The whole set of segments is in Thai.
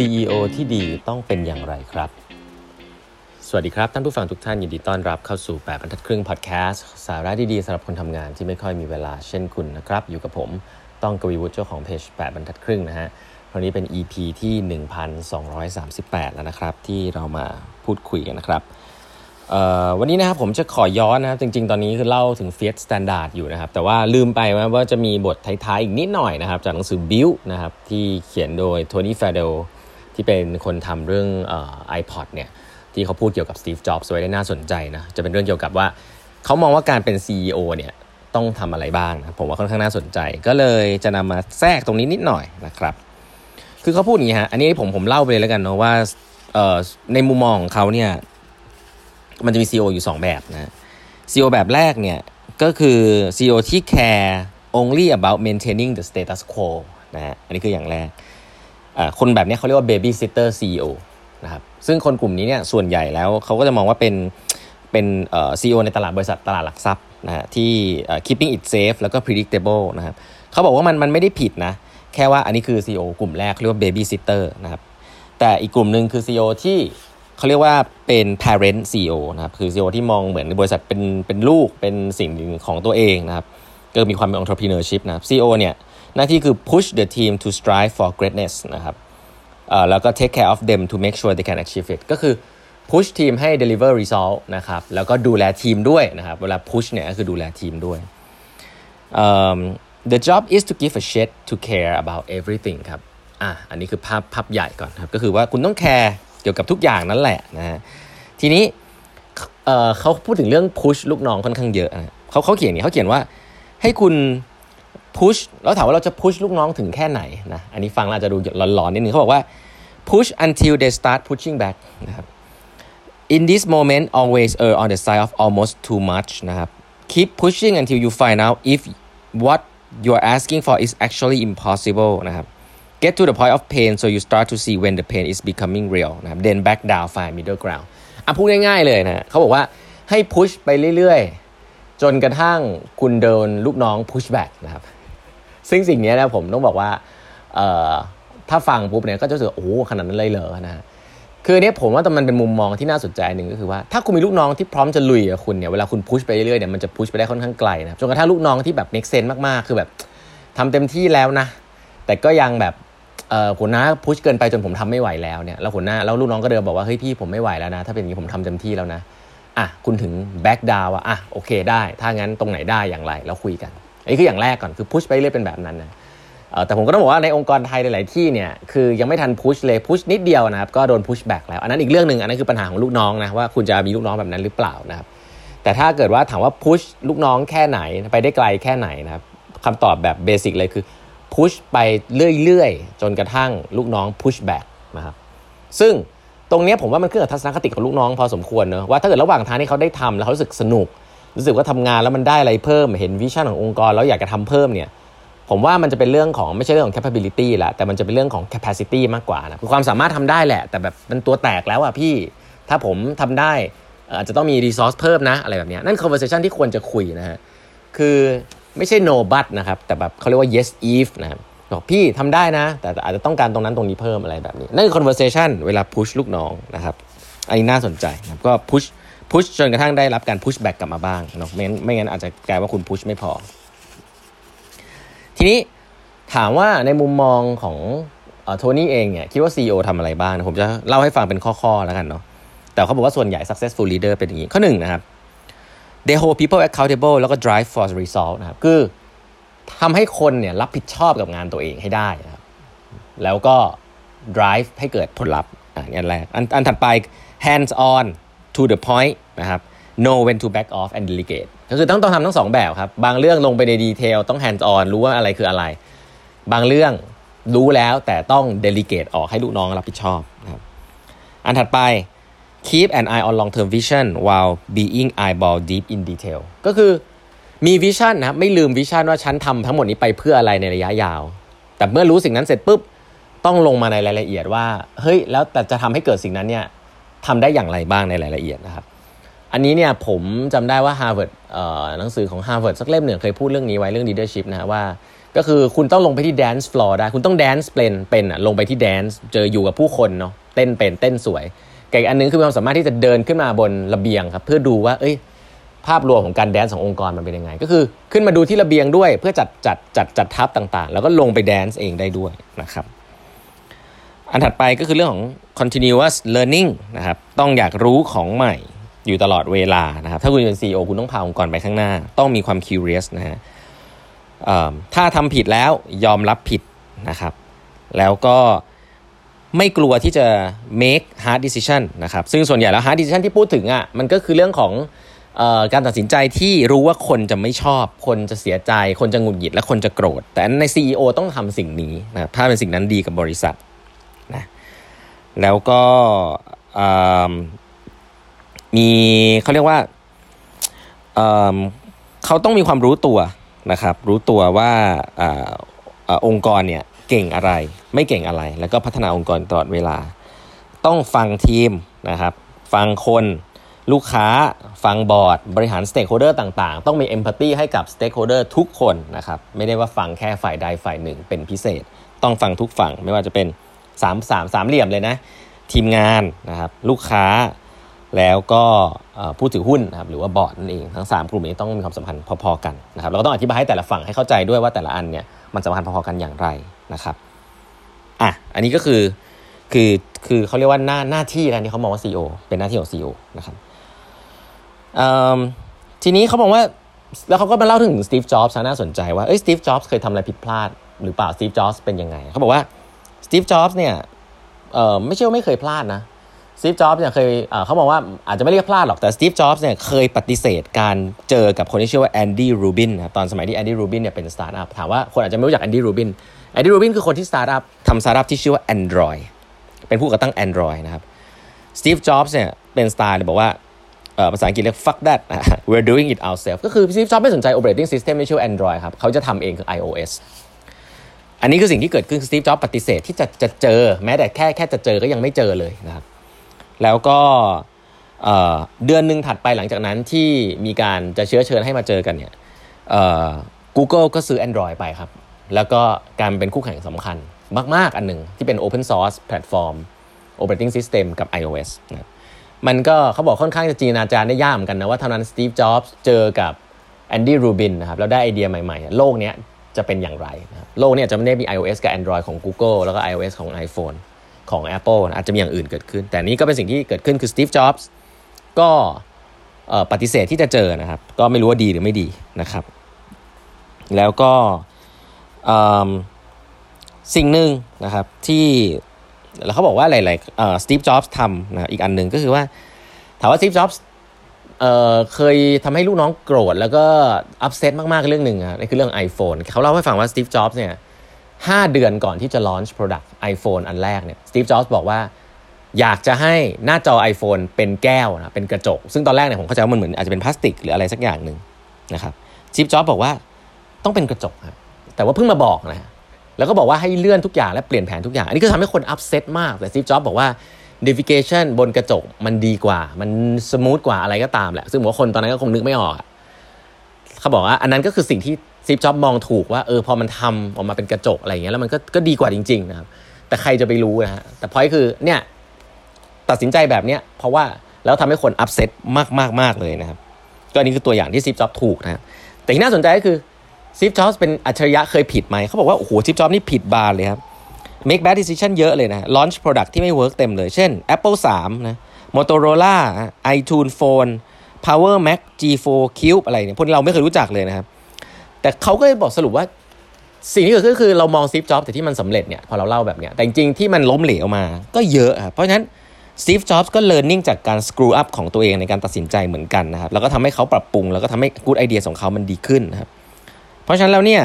CEO ที่ดีต้องเป็นอย่างไรครับ สวัสดีครับ ท่านผู้ฟังทุกท่านยินดีต้อนรับเข้าสู่ 8บรรทัดครึ่งพอดแคสต์สาระดีๆสำหรับคนทำงานที่ไม่ค่อยมีเวลาเช่นคุณนะครับ อยู่กับผมต้องกวีวุฒิเจ้าของเพจ8บรรทัดครึ่งนะฮะคราวนี้เป็น EP ที่ 1238 แล้วนะครับ ที่เรามาพูดคุยกันนะครับวันนี้นะครับผมจะขอย้อนนะครับจริง ๆ ตอนนี้คือเล่าถึง Fiat Standard อยู่นะครับ แต่ว่าลืมไปว่าจะมีบทท้ายๆ อีกนิดหน่อยนะครับ จากหนังสือ Build นะครับที่เขียนโดยโทนี่ฟาเดล ที่เป็นคนทำเรื่องไอ iPod เนี่ยที่เขาพูดเกี่ยวกับ Steve Jobs ไว้ได้น่าสนใจนะจะเป็นเรื่องเกี่ยวกับว่าเขามองว่าการเป็น CEO เนี่ยต้องทำอะไรบ้างนะผมว่าค่อนข้างน่าสนใจ ก็เลยจะนำมาแทรกตรงนี้นิดหน่อยนะครับ คือเขาพูดอย่างนี้ฮะอันนี้ผมผมเล่าไปเลยแล้วกันเนาะว่าในมุมมองของเขาเนี่ยมันจะมี CEO อยู่ 2 แบบนะ CEO แบบแรกเนี่ยก็คือ CEO ที่ care only about maintaining the status quo นะฮะอันนี้คืออย่างแรก คนแบบนี้เขาเรียกว่า baby sitter CEO นะครับซึ่งคนกลุ่มนี้เนี่ยส่วนใหญ่แล้วเขาก็จะมองว่าเป็นเป็นเอ่อ CEO ในตลาดบริษัทตลาดหลักทรัพย์นะฮะที่ keeping it safe แล้วก็ predictable นะครับเขาบอกว่ามันมันไม่ได้ผิดนะ แค่ว่าอันนี้คือ CEO กลุ่มแรกเรียกว่า baby sitter นะครับแต่อีกกลุ่มหนึ่งคือ CEO ที่เขาเรียกว่าเป็น parent CEO นะครับคือ CEO ที่มองเหมือนบริษัทเป็นเป็นลูกเป็นสิ่งของตัวเองนะครับก็มีความเป็น entrepreneurship นะครับ CEO เนี่ย หน้าที่คือ push the team to strive for greatness นะครับแล้วก็ take care of them to make sure they can achieve it ก็คือ push ทีมให้ deliver result นะครับ แล้วก็ดูแลทีมด้วยนะครับ เวลา push เนี่ยก็คือดูแลทีมด้วย um, the job is to give a shit to care about everything ครับ อะ อันนี้คือภาพภาพใหญ่ก่อนครับ ก็คือว่าคุณต้องแคร์เกี่ยวกับทุกอย่างนั่นแหละนะฮะ ทีนี้เเขาพูดถึงเรื่องพุชลูกน้องค่อนข้างเยอะนะเขาเขาเขียนนี่เขาเขียนว่าให้คุณ พุชแล้วถามว่าเราจะพุชลูกน้องถึงแค่ไหนนะอันนี้ฟังอาจจะดูหลอนๆนิดนึงเขาบอกว่า push until they start pushing back นะครับ in this moment always err on the side of almost too much นะครับ keep pushing until you find out if what you're asking for is actually impossible นะครับ get to the point of pain so you start to see when the pain is becoming real นะครับ then back down find middle ground อะพูดง่ายๆเลยนะเขาบอกว่าให้พุชไปเรื่อยๆ จนกระทั่งคุณเดินลูกน้องพุชแบ็กนะครับ ซึ่งสิ่งนี้นะผมต้องบอกว่าถ้าฟังปุ๊บเนี่ยก็จะรู้สึกโอ้ขนาดนั้นเลยเหรอนะคือเนี้ยผมว่าแต่มันเป็นมุมมองที่น่าสนใจหนึ่งก็คือว่าถ้าคุณมีลูกน้องที่พร้อมจะลุยกับคุณเนี่ยเวลาคุณพุชไปเรื่อยๆเนี่ยมันจะพุชไปได้ค่อนข้างไกลนะจนกระทั่งลูกน้องที่แบบเมกเซนมากๆ คือแบบทำเต็มที่แล้วนะ แต่ก็ยังแบบเออหัวหน้า push เกินไปจนผมทำไม่ไหวแล้วเนี่ยแล้วหัวหน้าแล้วลูกน้องก็เดินบอกว่าเฮ้ยพี่ผมไม่ไหวแล้วนะ ถ้าเป็นอย่างนี้ผมทำเต็มที่แล้วนะอะคุณถึง back down อะอะโอเคได้ ถ้างั้นตรงไหนได้อย่างไรแล้วคุยกัน อันนี้คืออย่างแรกก่อนคือ push ไปเรื่อยเป็นแบบนั้นนะแต่ผมก็ต้องบอกว่าในองค์กรไทยหลาย ๆ ที่เนี่ยคือยังไม่ทัน push เลย push นิดเดียวนะครับก็โดน push back แล้วอันนั้นอีกเรื่องหนึ่งอันนั้นคือปัญหาของลูกน้องนะว่าคุณจะมีลูกน้องแบบนั้นหรือเปล่านะครับแต่ถ้าเกิดว่าถามว่า push ลูกน้องแค่ไหนไปได้ไกลแค่ไหนนะครับคำตอบแบบ basic เลยคือ push ไปเรื่อย ๆ จนกระทั่งลูกน้อง push back นะครับซึ่งตรงนี้ผมว่ามันขึ้นกับทัศนคติของลูกน้องพอสมควรเนอะว่าถ้าเกิดระหว่างทางที่เขาได้ทำแล้วเขารู้สึกสนุก รู้สึกว่าทำงานแล้วมันได้อะไรเพิ่ม เห็น vision ขององค์กรแล้วอยากจะทำเพิ่มเนี่ยผมว่ามันจะเป็นเรื่องของไม่ใช่เรื่องของ capability แหละแต่มันจะเป็นเรื่องของ capacity มากกว่านะคือความสามารถทำได้แหละ แต่แบบมันตัวแตกแล้วอะพี่ ถ้าผมทำได้อาจจะต้องมี resource เพิ่มนะอะไรแบบนี้นั่น conversation ที่ควรจะคุยนะฮะคือไม่ใช่ no but นะครับแต่แบบเขาเรียกว่า yes if นะครับบอกพี่ทำได้นะ แต่อาจจะต้องการตรงนั้นตรงนี้เพิ่มอะไรแบบนี้ นั่นคือ conversation เวลา push ลูกน้องนะครับอันนี้น่าสนใจนะก็ push push จนกระทั่งได้รับการ push back กลับมาบ้างเนาะไม่งั้นไม่งั้นอาจจะกลายว่าคุณ push ไม่พอ ทีนี้ถามว่าในมุมมองของโทนี่เองเนี่ยคิดว่า CEO ทำอะไรบ้างผมจะเล่าให้ฟังเป็นข้อๆแล้วกันเนาะแต่เขาบอกว่าส่วนใหญ่ successful leader เป็นอย่างนี้ ข้อหนึ่งนะครับ they hold people accountable แล้วก็ drive for result นะครับคือทำให้คนเนี่ยรับผิดชอบกับงานตัวเองให้ได้นะครับแล้วก็ drive ให้เกิดผลลัพธ์อันแรกอันอันถัดไป hands on to the point นะครับ know when to back off and delegate ก็คือต้องต้องทำทั้งสองแบบครับ บางเรื่องลงไปในดีเทลต้อง hands on รู้ว่าอะไรคืออะไร บางเรื่องรู้แล้วแต่ต้อง delegate ออกให้ลูกน้องรับผิดชอบนะครับอันถัดไป keep an eye on long term vision while being eyeball deep in detail ก็คือมีวิชั่นนะครับไม่ลืมวิชั่นว่าฉันทำทั้งหมดนี้ไปเพื่ออะไรในระยะยาว แต่เมื่อรู้สิ่งนั้นเสร็จปุ๊บต้องลงมาในรายละเอียดว่า เฮ้ย แล้วแต่จะทำให้เกิดสิ่งนั้นเนี่ย ทำได้อย่างไรบ้างในรายละเอียดนะครับ อันนี้เนี่ยผมจำได้ว่า Harvard หนังสือของ Harvard สักเล่มหนึ่งเคยพูดเรื่องนี้ไว้เรื่อง leadership นะฮะว่า ก็คือคุณต้องลงไปที่ dance floor ได้ คุณต้อง dance เป็นเป็นอะลงไปที่ dance เจออยู่กับผู้คนเนาะเต้นเป็นเต้นสวยกับอีกอันนึงคือความสามารถที่จะเดินขึ้นมาบนระเบียงครับเพื่อดูว่า เอ้ย ภาพรวมของการแดนซ์ขององค์กรมันเป็นยังไง ก็คือขึ้นมาดูที่ระเบียงด้วยเพื่อจัดจัดจัดจัดทับต่างๆ แล้วก็ลงไปแดนซ์เองได้ด้วยนะครับ อันถัดไปก็คือเรื่องของ continuous learning นะครับ ต้องอยากรู้ของใหม่อยู่ตลอดเวลานะครับ ถ้าคุณเป็น CEO คุณต้องพาองค์กรไปข้างหน้า ต้องมีความ curious นะฮะถ้าทำผิดแล้วยอมรับผิดนะครับ แล้วก็ไม่กลัวที่จะ make hard decision นะครับ ซึ่งส่วนใหญ่แล้ว hard decision ที่พูดถึงอะ มันก็คือเรื่องของออการตัดสินใจที่รู้ว่าคนจะไม่ชอบ คนจะเสียใจ คนจะหงุดหงิด และคนจะโกรธ แต่ใน CEO ต้องทำสิ่งนี้นะถ้าเป็นสิ่งนั้นดีกับบริษัท แล้วก็มีเขาเรียกว่าเขาต้องมีความรู้ตัวนะครับ รู้ตัวว่าอองค์กรเนี่ยเก่งอะไร ไม่เก่งอะไร แล้วก็พัฒนาองค์กรตลอดเวลา ต้องฟังทีมนะครับ ฟังคนลูกค้าฟังบอร์ด บริหาร stakeholder ต่างๆ ต้องมี empathy ให้กับ stakeholder ทุกคนนะครับ ไม่ได้ว่าฟังแค่ฝ่ายใดฝ่ายหนึ่งเป็นพิเศษ ต้องฟังทุกฝั่งไม่ว่าจะเป็น สามสามสามเหลี่ยมเลยนะ ทีมงานนะครับลูกค้าแล้วก็ผู้ถือหุ้นนะครับหรือว่าบอร์ดนั่นเองทั้ง 3 กลุ่มนี้ต้องมีความสัมพันธ์พอๆกันนะครับเราก็ต้องอธิบายให้แต่ละฝั่งให้เข้าใจด้วยว่าแต่ละอันเนี่ยมันสัมพันธ์พอๆกันอย่างไรนะครับอะอันนี้ก็คือคือคือเขาเรียกว่าหน้าหน้าที่นะที่เขามองว่า CEO เป็นหน้าที่ของ CEO นะครับทีนี้เขาบอกว่าแล้วเขาก็มาเล่าถึงสตีฟ จ็อบส์น่าสนใจว่าเอ้ยสตีฟ จ็อบส์เคยทำอะไรผิดพลาดหรือเปล่าสตีฟ จ็อบส์เป็นยังไงเขาบอกว่า สตีฟจ็อบส์เนี่ยเอ่อไม่ใช่ว่าไม่เคยพลาดนะสตีฟจ็อบส์เนี่ยเคยเขาบอกว่าอาจจะไม่เรียกพลาดหรอกแต่สตีฟจ็อบส์เนี่ยเคยปฏิเสธการเจอกับคนที่ชื่อว่าแอนดี้รูบินนะตอนสมัยที่แอนดี้รูบินเนี่ยเป็นสตาร์ทอัพถามว่าคนอาจจะไม่รู้จักแอนดี้รูบินแอนดี้รูบินคือคนที่สตาร์ทอัพทำสตาร์ทอัพที่ชื่อว่า Android เป็นผู้ก่อตั้ง Android นะครับสตีฟจ็อบส์เนี่ยเป็นสไตล์บอกว่าภาษาอังกฤษเรียก fuck that we're doing it ourselves ก็คือสตีฟจ็อบส์ไม่สนใจ operating system ที่ชื่อ Android ครับเขาจะทำเองคือ iOS อันนี้คือสิ่งที่เกิดขึ้นสตีฟจ็อบส์ปฏิเสธที่จะจะเจอ แม้แต่แค่แค่จะเจอก็ยังไม่เจอเลยนะครับ แล้วก็เดือนหนึ่งถัดไปหลังจากนั้นที่มีการจะเชื้อเชิญให้มาเจอกันเนี่ย Google ก็ซื้อ Android ไปครับ แล้วก็การเป็นคู่แข่งสำคัญมาก ๆ อันหนึ่งที่เป็น Open Source Platform Operating System กับ iOS นะมันก็เขาบอกค่อนข้างจะจีนอาจารย์ได้ยากเหมือนกันนะว่าเท่านั้นสตีฟจ็อบส์เจอกับแอนดี้รูบินนะครับแล้วได้ไอเดียใหม่ๆ โลกนี้ จะเป็นอย่างไรนะโลกนี้จะไม่ได้มี iOS กับ Android ของ Google แล้วก็ iOS ของ iPhone ของ Apple อาจจะมีอย่างอื่นเกิดขึ้น แต่นี้ก็เป็นสิ่งที่เกิดขึ้นคือสตีฟจ็อบส์ก็ปฏิเสธที่จะเจอนะครับ ก็ไม่รู้ว่าดีหรือไม่ดีนะครับ แล้วก็สิ่งหนึ่งนะครับที่แล้วเขาบอกว่าหลายๆสตีฟจ็อบส์ทำนะอีกอันหนึ่งก็คือว่าถามว่าสตีฟจ็อบส์ เคยทำให้ลูกน้องโกรธแล้วก็ upset มากๆเรื่องหนึ่งอะนี่คือเรื่อง iPhone เขาเล่าให้ฟังว่าสตีฟจ็อบส์เนี่ย5เดือนก่อนที่จะ launch product iPhone อันแรกเนี่ยสตีฟจ็อบส์บอกว่าอยากจะให้หน้าจอ iPhone เป็นแก้วนะเป็นกระจก ซึ่งตอนแรกเนี่ยผมเข้าใจว่ามันเหมือนอาจจะเป็นพลาสติกหรืออะไรสักอย่างหนึ่งนะครับสตีฟจ็อบส์บอกว่าต้องเป็นกระจกครับแต่ว่าเพิ่งมาบอกนะแล้วก็บอกว่าให้เลื่อนทุกอย่างและเปลี่ยนแผนทุกอย่าง อันนี้ก็ทำให้คน upset มากแต่สตีฟจ็อบส์บอกว่า navigation บนกระจกมันดีกว่า มัน smooth กว่าอะไรก็ตามแหละ ซึ่งผมว่าคนตอนนั้นก็คงนึกไม่ออกเขาบอกว่าอันนั้นก็คือสิ่งที่สตีฟจ็อบส์มองถูกว่าเออพอมันทำออกมาเป็นกระจกอะไรอย่างเงี้ยแล้วมันก็ก็ดีกว่าจริง ๆ นะครับ แต่ใครจะไปรู้นะฮะแต่พอยคือเนี่ยตัดสินใจแบบเนี้ยเพราะว่าแล้วทำให้คน upset มากมากมากเลยนะครับ ก็นี่คือตัวอย่างที่สตีฟจ็อบส์ถูกนะแต่ที่น่าสนใจก็คือสตีฟจ็อบส์เป็นอัจฉริยะเคยผิดไหมเขาบอกว่าโอ้โหสตีฟจ็อบส์นี่ผิดบานเลยครับ make bad decision เยอะเลยนะ launch product ที่ไม่ work เต็มเลย เช่น Apple 3 นะ Motorola iTunes Phone Power Mac G4 Cube อะไรเนี่ยพวกนี้เราไม่เคยรู้จักเลยนะครับ แต่เขาก็เลยบอกสรุปว่า สิ่งที่เกิดขึ้นคือเรามองสตีฟจ็อบส์แต่ที่มันสำเร็จเนี่ยพอเราเล่าแบบเนี้ยแต่จริงๆ ที่มันล้มเหลวมาก็เยอะครับเพราะฉะนั้นสตีฟจ็อบส์ก็ learning จากการ screw up ของตัวเองในการตัดสินใจเหมือนกันนะครับแล้วก็ทำให้เขาปรับปรุง แล้วก็ทำให้กูดไอเดียของเขามันดีขึ้นนะครับเพราะฉะนั้นแล้วเนี่ย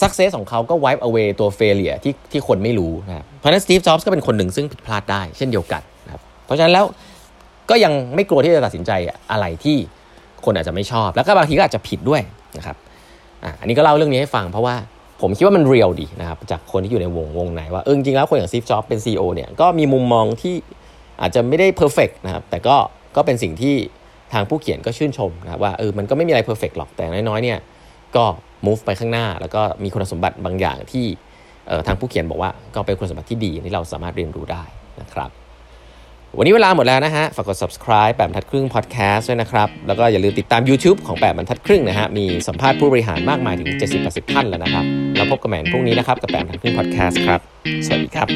success ของเขาก็ wipe เอาไว้ตัว failure ที่ที่คนไม่รู้นะครับเพราะฉะนั้นสตีฟจ็อบส์ก็เป็นคนหนึ่งซึ่งผิดพลาดได้เช่นเดียวกันนะครับเพราะฉะนั้นแล้วก็ยังไม่กลัวที่จะตัดสินใจอะไรที่คนอาจจะไม่ชอบ แล้วก็บางทีก็อาจจะผิดด้วยนะครับอันนี้ก็เล่าเรื่องนี้ให้ฟังเพราะว่าผมคิดว่ามัน real ดีนะครับจากคนที่อยู่ในวงวงไหนว่าเออจริงแล้วคนอย่างสตีฟจ็อบส์เป็น CEO เนี่ยก็มีมุมมองที่อาจจะไม่ได้ perfect นะครับแต่ก็ก็เป็นสิ่งที่ทางผู้เขียนก็ชื่นชมนะว่าเออมันก็ไม่มีอะไรเพอร์เฟกหรอกแต่น้อยๆเนี่ยก็ move ไปข้างหน้า แล้วก็มีคุณสมบัติบางอย่างที่ทางผู้เขียนบอกว่าก็เป็นคุณสมบัติที่ดีที่เราสามารถเรียนรู้ได้นะครับ วันนี้เวลาหมดแล้วนะฮะ ฝากกด subscribe แบบบรรทัดครึ่ง podcast ด้วยนะครับ แล้วก็อย่าลืมติดตาม YouTube ของแบบบรรทัดครึ่งนะฮะ มีสัมภาษณ์ผู้บริหารมากมายถึง 70-80 ท่านแล้วนะครับ แล้วพบกันใหม่พรุ่งนี้นะครับกับแบบบรรทัดครึ่ง podcast ครับ สวัสดีครับ